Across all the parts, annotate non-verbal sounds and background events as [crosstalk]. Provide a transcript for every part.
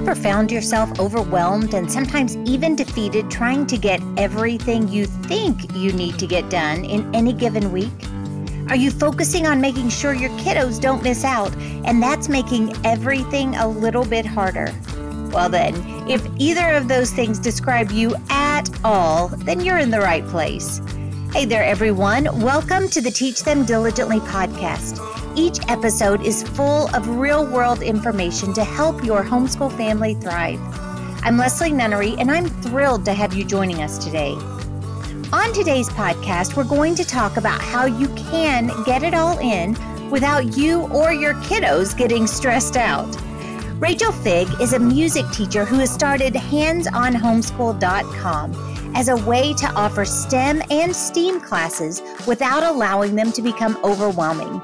ever found yourself overwhelmed and sometimes even defeated trying to get everything you think you need to get done in any given week? Are you focusing on making sure your kiddos don't miss out, and that's making everything a little bit harder? Well, then, if either of those things describe you at all, then you're in the right place. Hey there, everyone. Welcome to the Teach Them Diligently podcast. Each episode is full of real world information to help your homeschool family thrive. I'm Leslie Nunnery, and I'm thrilled to have you joining us today. On today's podcast, we're going to talk about how you can get it all in without you or your kiddos getting stressed out. Rachel Figg is a music teacher who has started handsonhomeschool.com as a way to offer STEM and STEAM classes without allowing them to become overwhelming.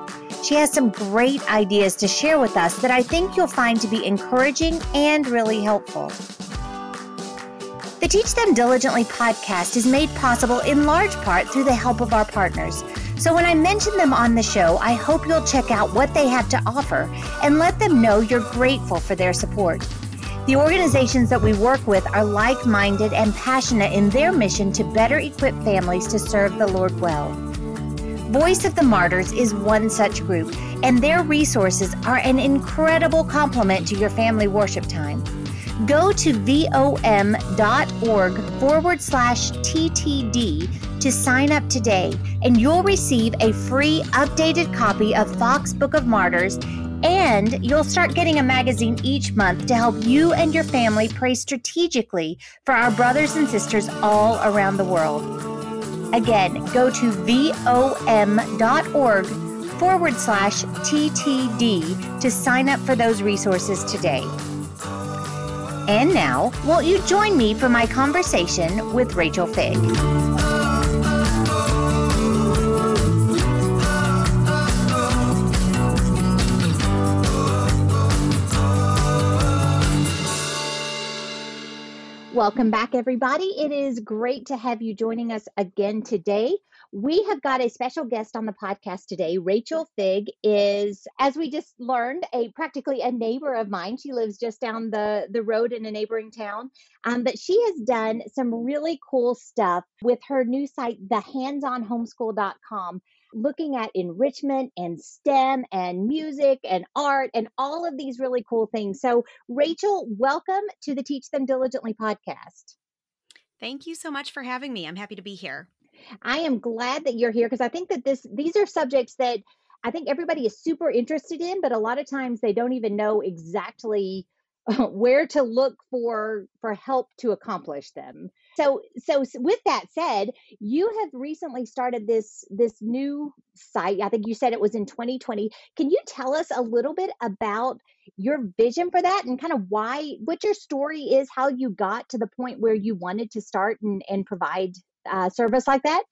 She has some great ideas to share with us that I think you'll find to be encouraging and really helpful. The Teach Them Diligently podcast is made possible in large part through the help of our partners. So when I mention them on the show, I hope you'll check out what they have to offer and let them know you're grateful for their support. The organizations that we work with are like minded and passionate in their mission to better equip families to serve the Lord well. Voice of the Martyrs is one such group, and their resources are an incredible complement to your family worship time. Go to vom.org forward slash TTD to sign up today, and you'll receive a free updated copy of Fox Book of Martyrs. And you'll start getting a magazine each month to help you and your family pray strategically for our brothers and sisters all around the world. Again, go to vom.org forward slash TTD to sign up for those resources today. And now, won't you join me for my conversation with Rachel Figg? Welcome back, everybody. It is great to have you joining us again today. We have got a special guest on the podcast today. Rachel Figg is, as we just learned, a practically a neighbor of mine. She lives just down the, the road in a neighboring town. Um, but she has done some really cool stuff with her new site, thehandsonhomeschool.com looking at enrichment and STEM and music and art and all of these really cool things. So, Rachel, welcome to the Teach Them Diligently podcast. Thank you so much for having me. I'm happy to be here. I am glad that you're here because I think that this these are subjects that I think everybody is super interested in, but a lot of times they don't even know exactly [laughs] where to look for for help to accomplish them. So so with that said, you have recently started this this new site. I think you said it was in 2020. Can you tell us a little bit about your vision for that and kind of why what your story is, how you got to the point where you wanted to start and, and provide uh, service like that?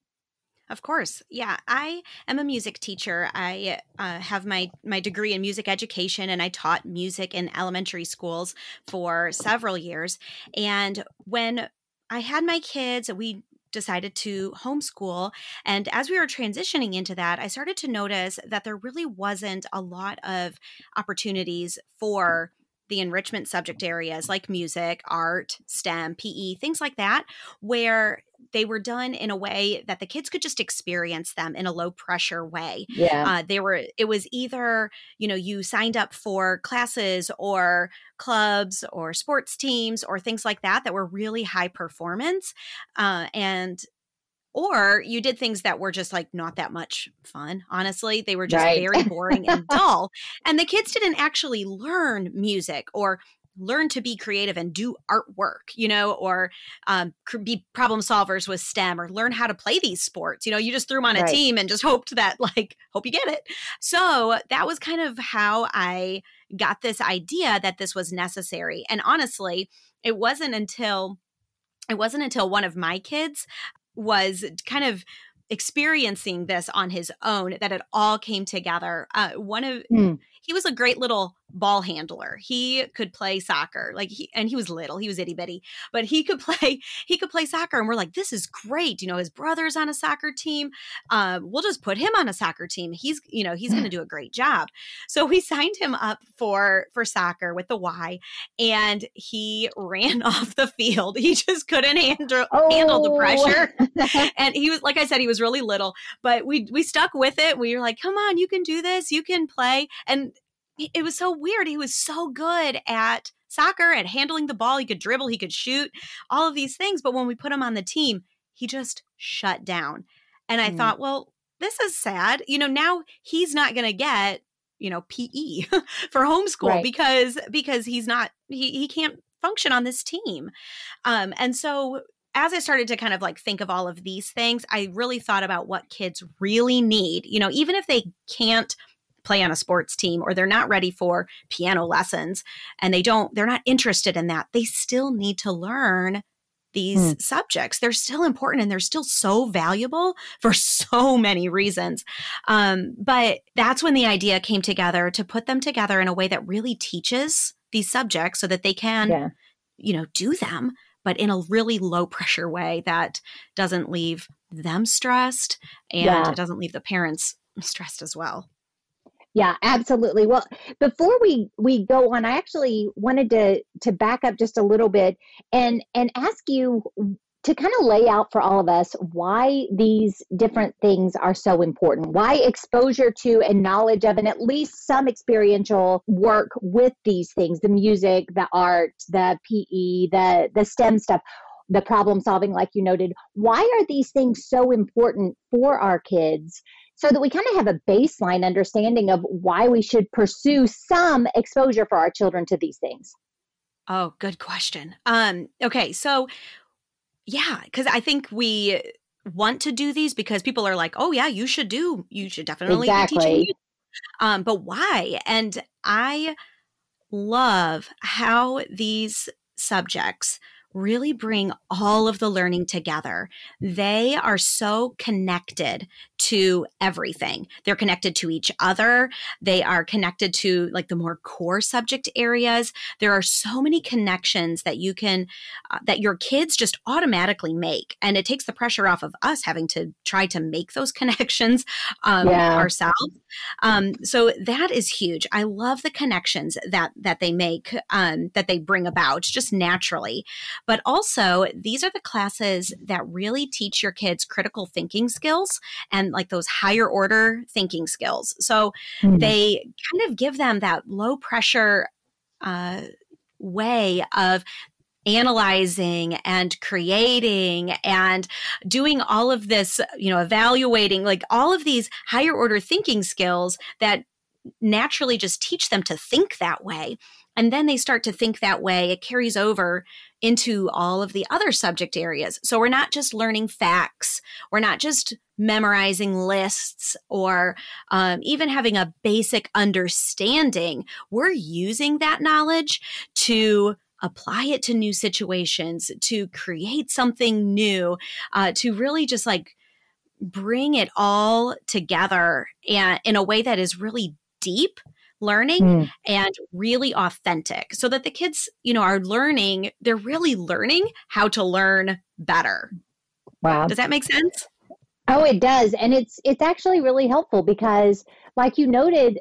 Of course. Yeah, I am a music teacher. I uh, have my my degree in music education and I taught music in elementary schools for several years. And when I had my kids, we decided to homeschool. And as we were transitioning into that, I started to notice that there really wasn't a lot of opportunities for the enrichment subject areas like music, art, STEM, PE, things like that, where they were done in a way that the kids could just experience them in a low pressure way. Yeah. Uh, they were, it was either, you know, you signed up for classes or clubs or sports teams or things like that that were really high performance. Uh, and or you did things that were just like not that much fun honestly they were just right. very boring and dull and the kids didn't actually learn music or learn to be creative and do artwork you know or um, be problem solvers with stem or learn how to play these sports you know you just threw them on a right. team and just [laughs] hoped that like hope you get it so that was kind of how i got this idea that this was necessary and honestly it wasn't until it wasn't until one of my kids was kind of experiencing this on his own that it all came together. Uh, one of mm. he was a great little ball handler. He could play soccer. Like he and he was little, he was itty bitty, but he could [laughs] play, he could play soccer. And we're like, this is great. You know, his brother's on a soccer team. Um, we'll just put him on a soccer team. He's, you know, he's gonna [laughs] do a great job. So we signed him up for for soccer with the Y and he [laughs] ran off the field. He just couldn't handle oh. handle the pressure. Oh. and he was like I said, he was really little, but we we stuck with it. We were like, come on, you can do this, you can play. And it was so weird. He was so good at soccer, at handling the ball. He could dribble, he could shoot, all of these things. But when we put him on the team, he just shut down. And I mm. thought, well, this is sad. You know, now he's not going to get, you know, PE [laughs] for homeschool right. because because he's not he he can't function on this team. Um and so as I started to kind of like think of all of these things, I really thought about what kids really need. You know, even if they can't play on a sports team or they're not ready for piano lessons and they don't they're not interested in that they still need to learn these mm. subjects they're still important and they're still so valuable for so many reasons um, but that's when the idea came together to put them together in a way that really teaches these subjects so that they can yeah. you know do them but in a really low pressure way that doesn't leave them stressed and yeah. it doesn't leave the parents stressed as well yeah, absolutely. Well, before we we go on, I actually wanted to to back up just a little bit and and ask you to kind of lay out for all of us why these different things are so important. Why exposure to and knowledge of and at least some experiential work with these things, the music, the art, the PE, the the STEM stuff the problem solving like you noted why are these things so important for our kids so that we kind of have a baseline understanding of why we should pursue some exposure for our children to these things. Oh, good question. Um, okay, so yeah, because I think we want to do these because people are like, oh yeah, you should do, you should definitely exactly. be teaching. Um, but why? And I love how these subjects really bring all of the learning together. They are so connected to everything. They're connected to each other. They are connected to like the more core subject areas. There are so many connections that you can, uh, that your kids just automatically make. And it takes the pressure off of us having to try to make those [laughs] connections um, yeah. ourselves. Um, so that is huge. I love the connections that, that they make, um, that they bring about just naturally. But also, these are the classes that really teach your kids critical thinking skills and like those higher order thinking skills. So mm-hmm. they kind of give them that low pressure uh, way of analyzing and creating and doing all of this, you know, evaluating, like all of these higher order thinking skills that naturally just teach them to think that way. And then they start to think that way. It carries over into all of the other subject areas. So we're not just learning facts, we're not just memorizing lists or um, even having a basic understanding. We're using that knowledge to apply it to new situations, to create something new, uh, to really just like bring it all together and in a way that is really deep learning mm. and really authentic so that the kids you know are learning they're really learning how to learn better. Wow. Does that make sense? Oh it does and it's it's actually really helpful because like you noted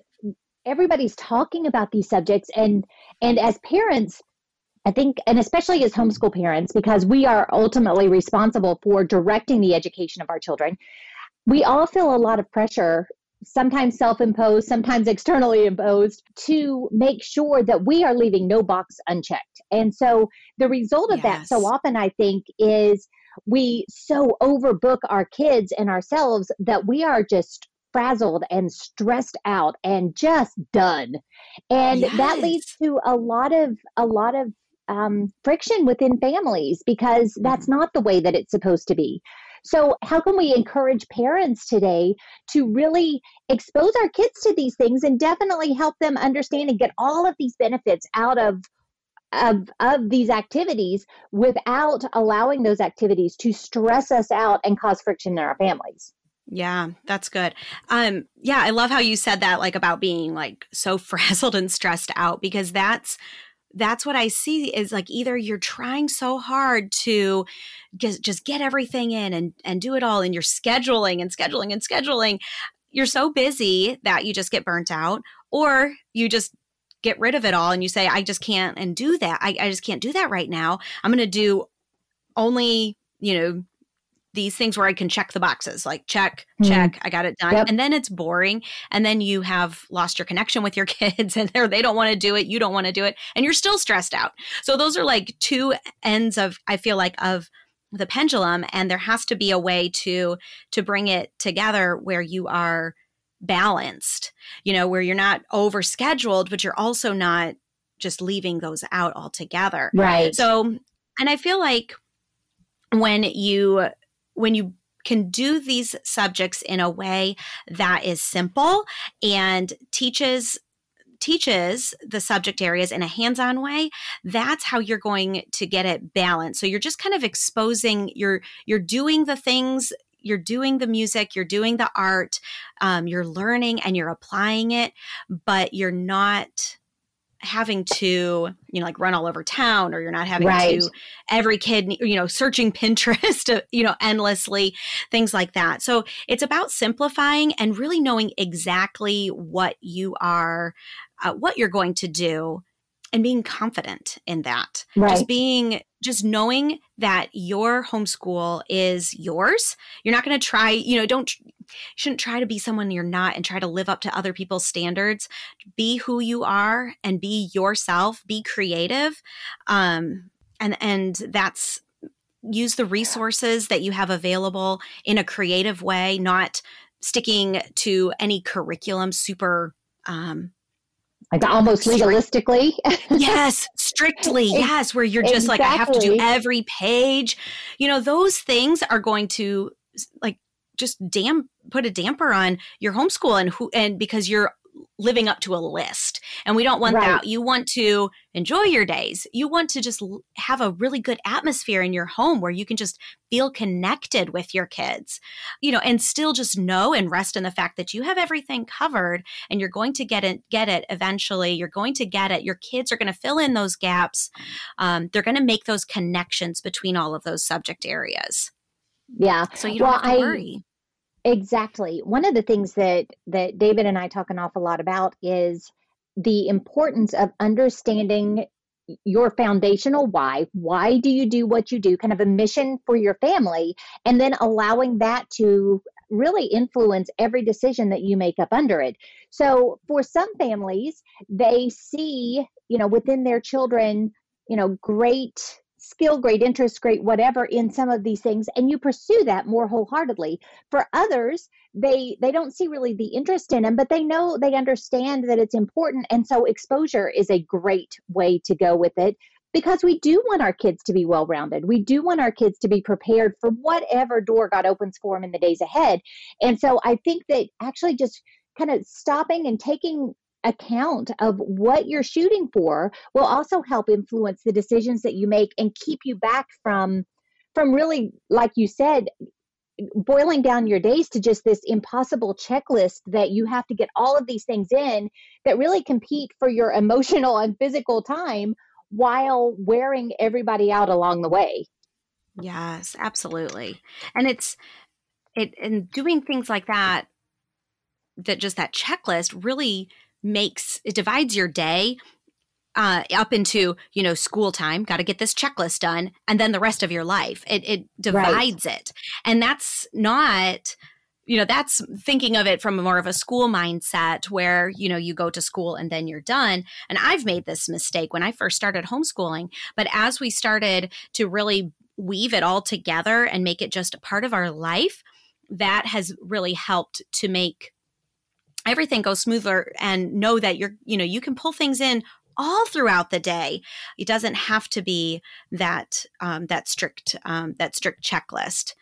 everybody's talking about these subjects and and as parents I think, and especially as homeschool parents, because we are ultimately responsible for directing the education of our children, we all feel a lot of pressure sometimes self imposed, sometimes externally imposed, to make sure that we are leaving no box unchecked. And so the result of yes. that so often, I think, is we so overbook our kids and ourselves that we are just frazzled and stressed out and just done and yes. that leads to a lot of a lot of um, friction within families because that's mm-hmm. not the way that it's supposed to be so, how can we encourage parents today to really expose our kids to these things and definitely help them understand and get all of these benefits out of of, of these activities without allowing those activities to stress us out and cause friction in our families? Yeah, that's good. Um yeah, I love how you said that like about being like so [laughs] frazzled and stressed out because that's that's what I see is like either you're trying so hard to just just get everything in and and do it all and you're scheduling and scheduling and scheduling you're so busy that you just get burnt out or you just get rid of it all and you say i just can't and do that. I, I just can't do that right now. I'm going to do only you know these things where I can check the boxes, like check, mm-hmm. check, I got it done. Yep. And then it's boring. And then you have lost your connection with your [laughs] kids and they don't want to do it. You don't want to do it. And you're still stressed out. So those are like two ends of, I feel like, of the pendulum. And there has to be a way to, to bring it together where you are balanced, you know, where you're not over scheduled, but you're also not just leaving those out altogether. Right. So, and I feel like when you when you can do these subjects in a way that is simple and teaches teaches the subject areas in a hands-on way that's how you're going to get it balanced. So you're just kind of exposing you're you're doing the things you're doing the music you're doing the art um, you're learning and you're applying it but you're not having to you know like run all over town or you're not having right. to every kid you know searching [laughs] pinterest you know endlessly things like that so it's about simplifying and really knowing exactly what you are uh, what you're going to do and being confident in that right. just being just knowing that your homeschool is yours. You're not going to try you know don't shouldn't try to be someone you're not and try to live up to other people's standards. Be who you are and be yourself. Be creative. Um and and that's use the resources that you have available in a creative way not sticking to any curriculum super um like almost legalistically. yes, [laughs] strictly. Yes, where you're just exactly. like, I have to do every page. You know, those things are going to like just damn put a damper on your homeschool and who and because you're living up to a list. And we don't want right. that. You want to enjoy your days. You want to just have a really good atmosphere in your home where you can just feel connected with your kids, you know, and still just know and rest in the fact that you have everything covered and you're going to get it, get it eventually. You're going to get it. Your kids are going to fill in those gaps. Um, they're going to make those connections between all of those subject areas. Yeah. So you don't well, have to worry. Exactly. One of the things that that David and I talk an awful lot about is the importance of understanding your foundational why. Why do you do what you do? Kind of a mission for your family, and then allowing that to really influence every decision that you make up under it. So, for some families, they see, you know, within their children, you know, great skill, great interest, great whatever in some of these things, and you pursue that more wholeheartedly. For others, they they don't see really the interest in them, but they know they understand that it's important, and so exposure is a great way to go with it because we do want our kids to be well rounded. We do want our kids to be prepared for whatever door God opens for them in the days ahead. And so I think that actually just kind of stopping and taking account of what you're shooting for will also help influence the decisions that you make and keep you back from from really like you said boiling down your days to just this impossible checklist that you have to get all of these things in that really compete for your [laughs] emotional and physical time while wearing everybody out along the way. Yes absolutely. And it's it and doing things like that that just that checklist really makes it divides your day uh, up into you know school time got to get this checklist done and then the rest of your life. It, it divides right. it. And that's not you know that's thinking of it from more of a school mindset where you know you go to school and then you're done. And i've made this mistake when i first started homeschooling but as we started to really weave it all together and make it just a part of our life that has really helped to make everything goes smoother and know that you're you know you can pull things in all throughout the day. It doesn't have to be that um, that strict um, that strict checklist.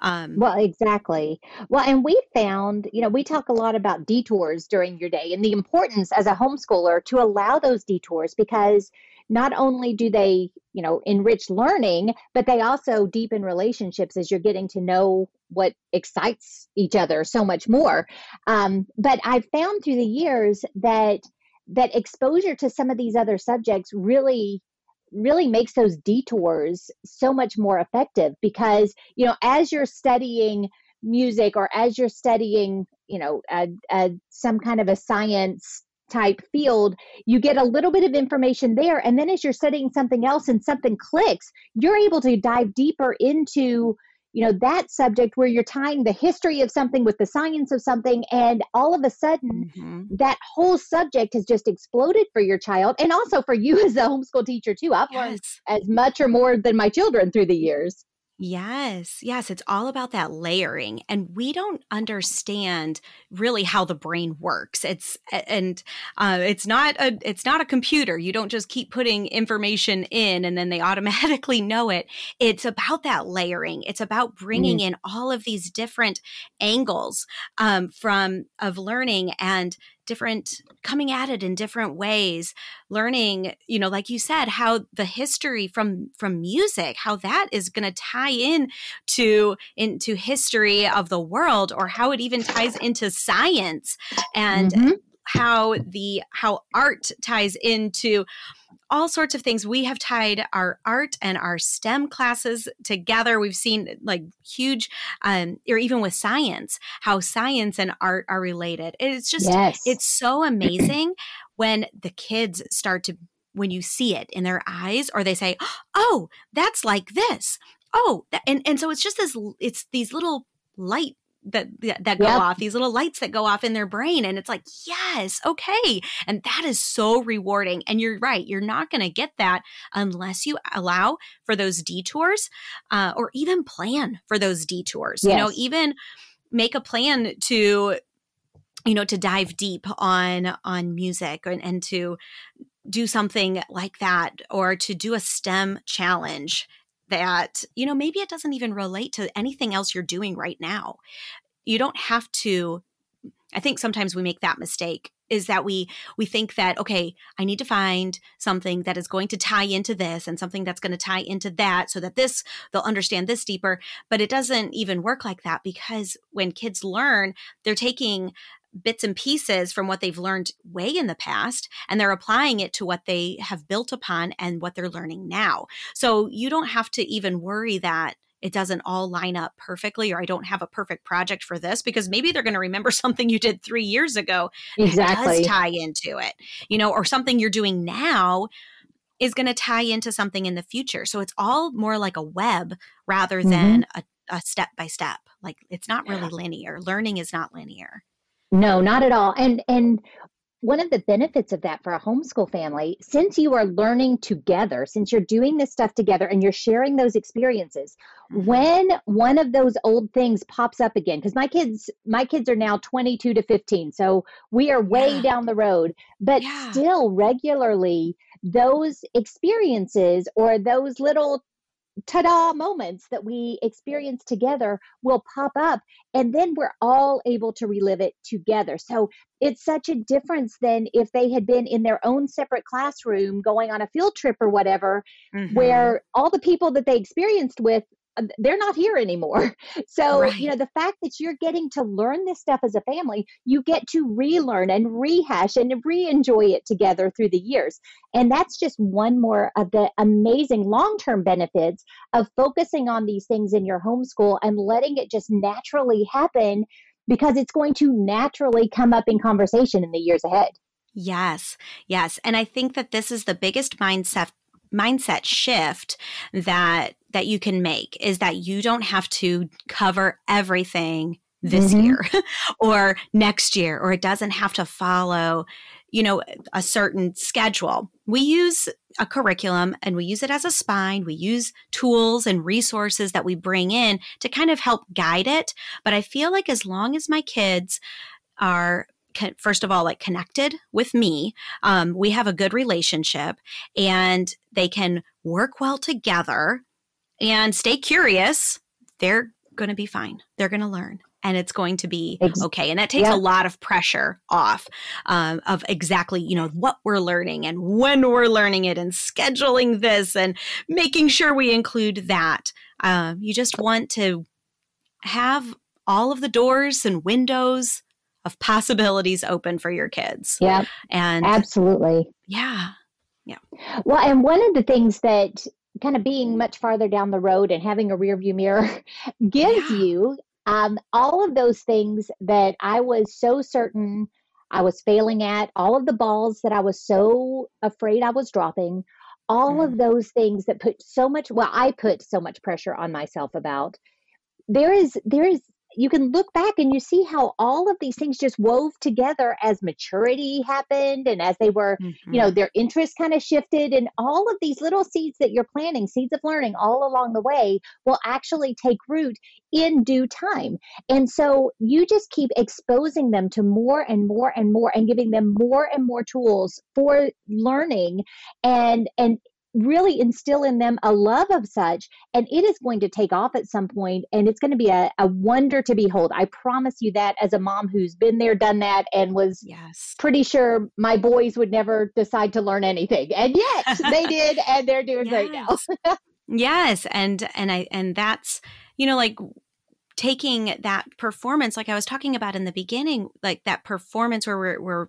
Um, well, exactly. Well, and we found, you know, we talk a lot about detours during your day and the importance as a homeschooler to allow those detours because not only do they, you know, enrich learning, but they also deepen relationships as you're getting to know what excites each other so much more. Um, but I've found through the years that that exposure to some of these other subjects really really makes those detours so much more effective because you know as you're studying music or as you're studying you know a, a, some kind of a science type field you get a little bit of information there and then as you're studying something else and something clicks you're able to dive deeper into you know that subject where you're tying the history of something with the science of something and all of a sudden mm-hmm. that whole subject has just exploded for your child and also for you [laughs] as a homeschool teacher too i've yes. learned as much or more than my children through the years Yes, yes, it's all about that layering and we don't understand really how the brain works. It's and uh, it's not a it's not a computer. You don't just keep putting information in and then they [laughs] automatically know it. It's about that layering. It's about bringing mm-hmm. in all of these different angles um, from of learning and different coming at it in different ways learning you know like you said how the history from from music how that is going to tie in to into history of the world or how it even ties into science and mm-hmm. how the how art ties into all sorts of things. We have tied our art and our STEM classes together. We've seen like huge, um, or even with science, how science and art are related. It's just, yes. it's so amazing when the kids start to, when you see it in their eyes, or they say, "Oh, that's like this." Oh, and and so it's just this. It's these little light that that go yep. off these little lights that go off in their brain and it's like yes okay and that is so rewarding and you're right you're not going to get that unless you allow for those detours uh, or even plan for those detours yes. you know even make a plan to you know to dive deep on on music and, and to do something like that or to do a stem challenge that, you know, maybe it doesn't even relate to anything else you're doing right now. You don't have to I think sometimes we make that mistake is that we we think that okay, I need to find something that is going to tie into this and something that's going to tie into that so that this they'll understand this deeper, but it doesn't even work like that because when kids learn, they're taking bits and pieces from what they've learned way in the past and they're applying it to what they have built upon and what they're learning now. So you don't have to even worry that it doesn't all line up perfectly or I don't have a perfect project for this because maybe they're going to remember [laughs] something you did 3 years ago exactly. that does tie into it. You know, or something you're doing now is going to tie into something in the future. So it's all more like a web rather mm-hmm. than a, a step by step. Like it's not really linear. Learning is not linear. No, not at all. And and one of the benefits of that for a homeschool family, since you are learning together, since you're doing this stuff together and you're sharing those experiences, mm-hmm. when one of those old things pops up again, because my kids, my kids are now 22 to 15, so we are way yeah. down the road, but yeah. still regularly those experiences or those little ta-da moments that we experience together will pop up and then we're all able to relive it together so it's such a difference than if they had been in their own separate classroom going on a field trip or whatever mm-hmm. where all the people that they experienced with Uh, they're not here anymore. [laughs] So, right. you know, the fact that you're getting to learn this stuff as a family, you get to relearn and rehash and re enjoy it together through the years. And that's just one more of the amazing long term benefits of focusing on these things in your homeschool and letting it just naturally happen because it's going to naturally come up in conversation in the years ahead. Yes, yes. And I think that this is the biggest mindset mindset shift that that you can make is that you don't have to cover everything this mm-hmm. year [laughs] or next year or it doesn't have to follow you know a certain schedule. We use a curriculum and we use it as a spine. We use tools and resources that we bring in to kind of help guide it. But i feel like as long as my kids are first of all like connected with me um, we have a good relationship and they can work well together and stay curious they're going to be fine they're going to learn and it's going to be okay. And that takes yeah. a lot of pressure off um, of exactly, you know, what we're learning and when we're learning it and scheduling this and making sure we include that. Uh, you just want to have all of the doors and windows of possibilities open for your kids. Yeah. And absolutely. Yeah. Yeah. Well, and one of the things that kind of being much farther down the road and having a rear view mirror [laughs] gives yeah. you um, all of those things that I was so certain I was failing at, all of the balls that I was so afraid I was dropping, all mm. of those things that put so much, well, I put so much pressure on myself about. There is, there is you can look back and you see how all of these things just wove together as maturity happened and as they were mm-hmm. you know mm-hmm. their interests kind of shifted and all of these little seeds that you're planting seeds of learning all along the way will actually take root in due time and so you just keep exposing them to more and more and more and giving them more and more tools for learning and and really instill in them a love of such and it is going to take off at some point and it's going to be a, a wonder to behold i promise you that as a mom who's been there done that and was yes. pretty sure my boys would never decide to learn anything and yet [laughs] they did and they're doing yes. great now yes and and i and that's you know like taking that performance like i was talking about in the beginning like that performance where we're, we're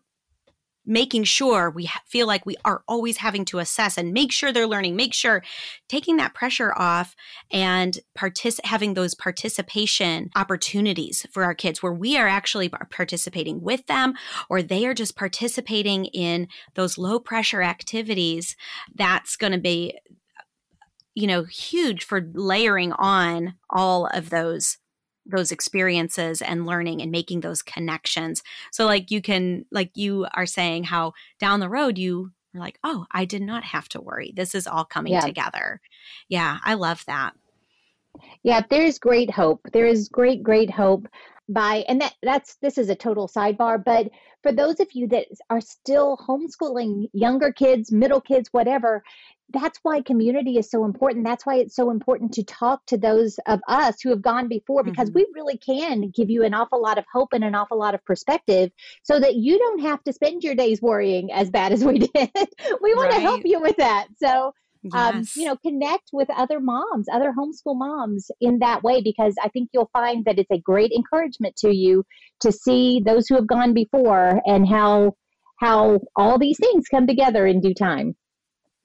making sure we feel like we are always having to assess and make sure they're learning, make sure taking that pressure off and partic- having those participation opportunities for our kids where we are actually participating with them or they are just participating in those low pressure activities. That's going to be you know huge for layering on all of those those experiences and learning and making those connections. So like you can like you are saying how down the road you are like, "Oh, I did not have to worry. This is all coming yeah. together." Yeah, I love that. Yeah, there is great hope. There is great great hope by and that that's this is a total sidebar but for those of you that are still homeschooling younger kids middle kids whatever that's why community is so important. That's why it's so important to talk to those of us who have gone before because mm-hmm. we really can give you an awful lot of hope and an awful lot of perspective so that you don't have to spend your days worrying as bad as we [laughs] did. we want right. to help you with that. So, yes. um, you know, connect with other moms, other homeschool moms in that way because I think you'll find that it's a great encouragement to you to see those who have gone before and how how all these things come together in due time.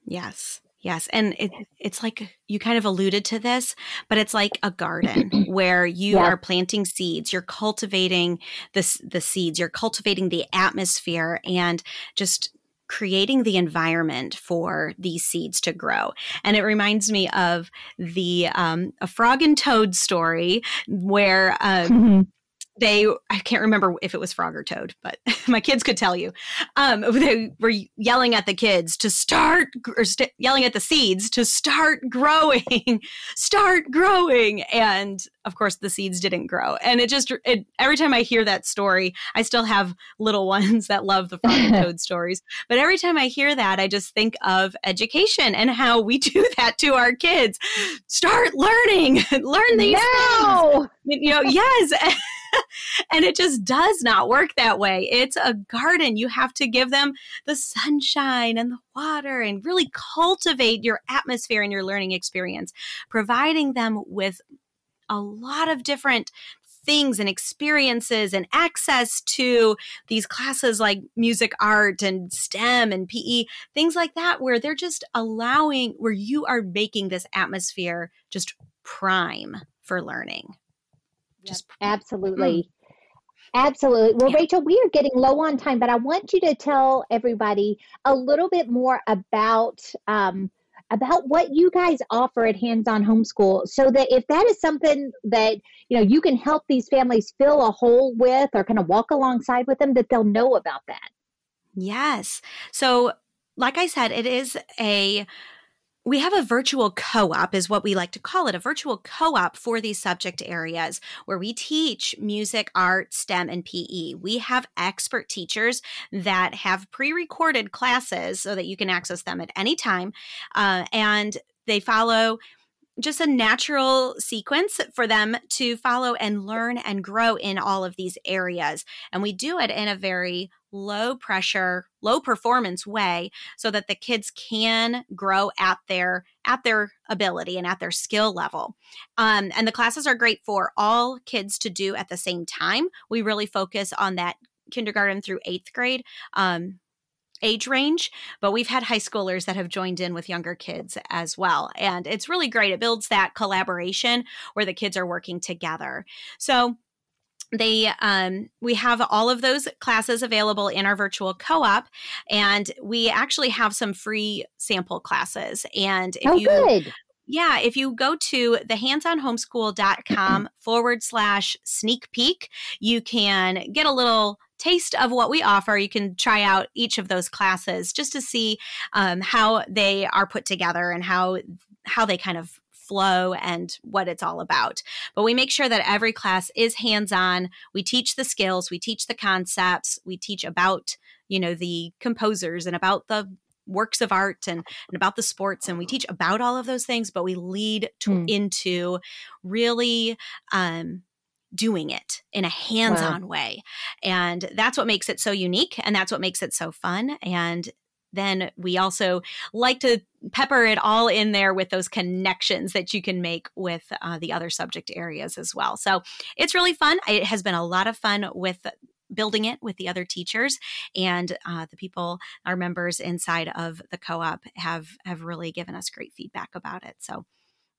Yes. Yes. And it, it's like you kind of alluded to this, but it's like a garden [clears throat] where you yeah. are planting seeds, you're cultivating this, the seeds, you're cultivating the atmosphere and just creating the environment for these seeds to grow. And it reminds me of the um, a frog and toad story where um, they i can't remember if it was frog or toad but [laughs] my kids could tell you. Um, [laughs] they were yelling at the kids to start or st- yelling at the seeds to start [laughs] growing start growing. And of course the seeds didn't grow. And it just it, every time i hear that story i still have little ones that love the frog and toad stories. But every time i hear that i just think of education and how we do that to our kids. Start learning learn these no! things. You know yes [laughs] and it just does not work that way. It's a garden. You have to give them the sunshine and the water and really cultivate your atmosphere and your learning experience, providing them with a lot of different things and experiences and access to these classes like music art and STEM and PE, things like that, where they're just allowing, where you are making this atmosphere just prime for learning. Just absolutely. Mm. Absolutely. Well, yeah. Rachel, we are getting low on time, but I want you to tell everybody a little bit more about um, about what you guys offer at Hands On Homeschool, so that if that is something that you know you can help these families fill a hole with, or kind of walk alongside with them, that they'll know about that. Yes. So, like I said, it is a we have a virtual co op, is what we like to call it a virtual co op for these subject areas where we teach music, art, STEM, and PE. We have expert teachers that have pre recorded classes so that you can access them at any time. Uh, and they follow just a natural sequence for them to follow and learn and grow in all of these areas. And we do it in a very low pressure, low performance way so that the kids can grow at their at their ability and at their skill level. Um, and the classes are great for all kids to do at the same time. We really focus on that kindergarten through eighth grade. Um, age range, but we've had high schoolers that have joined in with younger kids as well. And it's really great. It builds that collaboration where the kids are working together. So, they um, we have all of those classes available in our virtual co-op and we actually have some free sample classes and if oh, you good. Yeah, if you go to the handsonhomeschool.com forward slash sneak peek, you can get a little taste of what we offer, you can try out each of those classes just to see um, how they are put together and how how they kind of flow and what it's all about. But we make sure that every class is hands-on. We teach the skills, we teach the concepts, we teach about, you know, the composers and about the works of art and, and about the sports and we teach about all of those things but we lead to, mm. into really um, doing it in a hands-on wow. way and that's what makes it so unique and that's what makes it so fun and then we also like to pepper it all in there with those connections that you can make with uh, the other subject areas as well so it's really fun it has been a lot of fun with building it with the other teachers and uh, the people our members inside of the co-op have have really given us great feedback about it so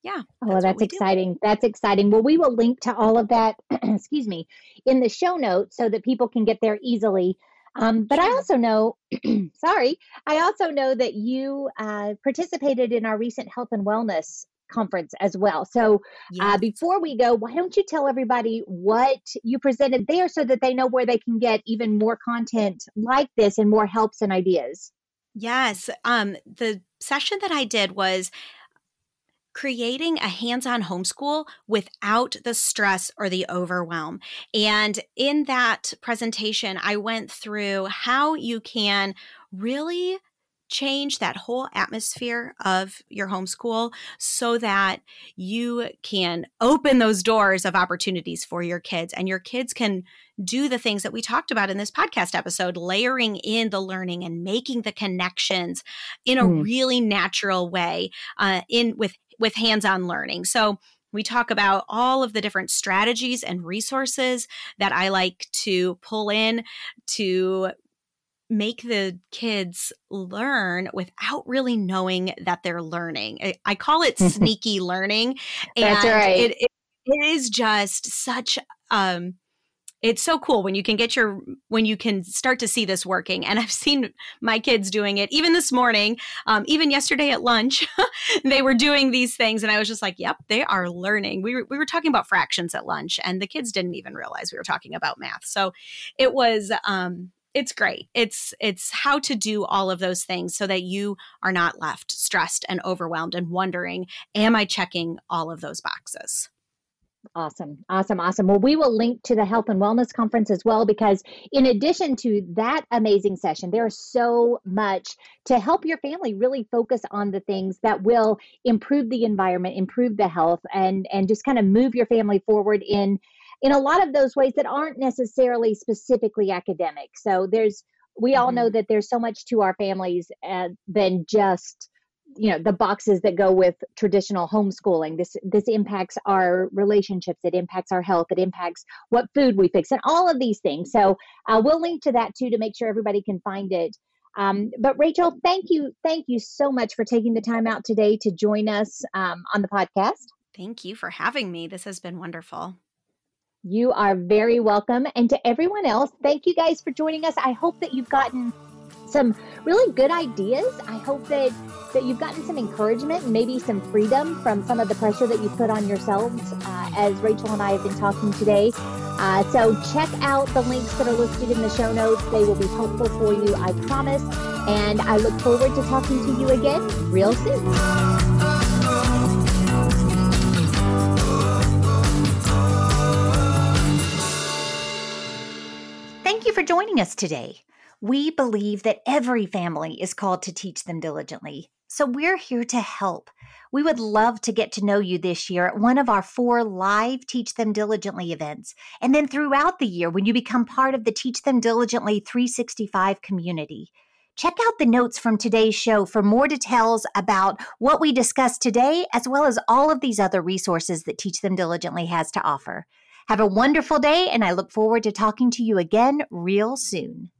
yeah. That's oh, that's exciting. Do. That's exciting. Well, we will link to all of that, [clears throat] excuse me, in the show notes so that people can get there easily. Um, but. I also know, [clears throat] sorry, I also know that you uh, participated in our recent health and wellness conference as well. So uh, yes. uh, before we go, why don't you tell everybody what you presented there so that they know where they can get even more content like this and more helps and ideas? Yes. Um, the session that I did was creating a hands on homeschool without the stress or the overwhelm. And in that presentation, I went through how you can really change that whole atmosphere of your homeschool so that you can open those doors of opportunities for your kids and your kids can do the things that we talked about in this podcast episode layering in the learning and making the connections in a mm. really natural way uh, in with with hands on learning. So, we talk about all of the different strategies and resources that I like to pull in to make the kids learn without really knowing that they're learning. I, I call it [laughs] sneaky learning. And That's right. It, it, it is just such um it's so cool when you can get your when you can start to see this working. And i've seen my kids doing it. Even this morning um, even yesterday at lunch [laughs] they were doing these things and i was just like yep they are learning. We were, we were talking about fractions at lunch and the kids didn't even realize we were talking about math. So it was um, it's great. It's it's how to do all of those things so that you are not left stressed and overwhelmed and wondering am i checking all of those boxes Awesome. Awesome. Awesome. Well, we will link to the health and wellness conference as well because, in addition to that amazing session, there's so much to help your family really focus on the things that will improve the environment, improve the health, and and just kind of move your family forward in in a lot of those ways that aren't necessarily specifically academic. So there's we all know mm-hmm. that there's so much to our families uh, than just you know the boxes that go with traditional homeschooling. This this impacts our relationships it impacts our health it impacts what food we fix and all of these things. So uh, we'll link to that too to make sure everybody can find it. Um, but rachel thank you thank you so much for taking the time out today to join us um, on the podcast. Thank you for having me. This has been wonderful. You are very welcome. And to everyone else thank you guys for joining us. I hope that you've gotten some really good ideas. I hope that that you've gotten some encouragement and maybe some freedom from some of the pressure that you put on yourselves uh, as Rachel and I have been talking today. Uh, so check out the links that are listed in the show notes. They will be helpful for you, I promise. And I look forward to talking to you again real soon. Thank you for joining us today. We believe that every family is called to teach them diligently, so we're here to help. We would love to get to know you this year at one of our four live Teach Them Diligently events, and then throughout the year when you become part of the Teach Them Diligently 365 community. Check out the notes from today's show for more details about what we discussed today, as well as all of these other resources that Teach Them Diligently has to offer. Have a wonderful day, and I look forward to talking to you again real soon.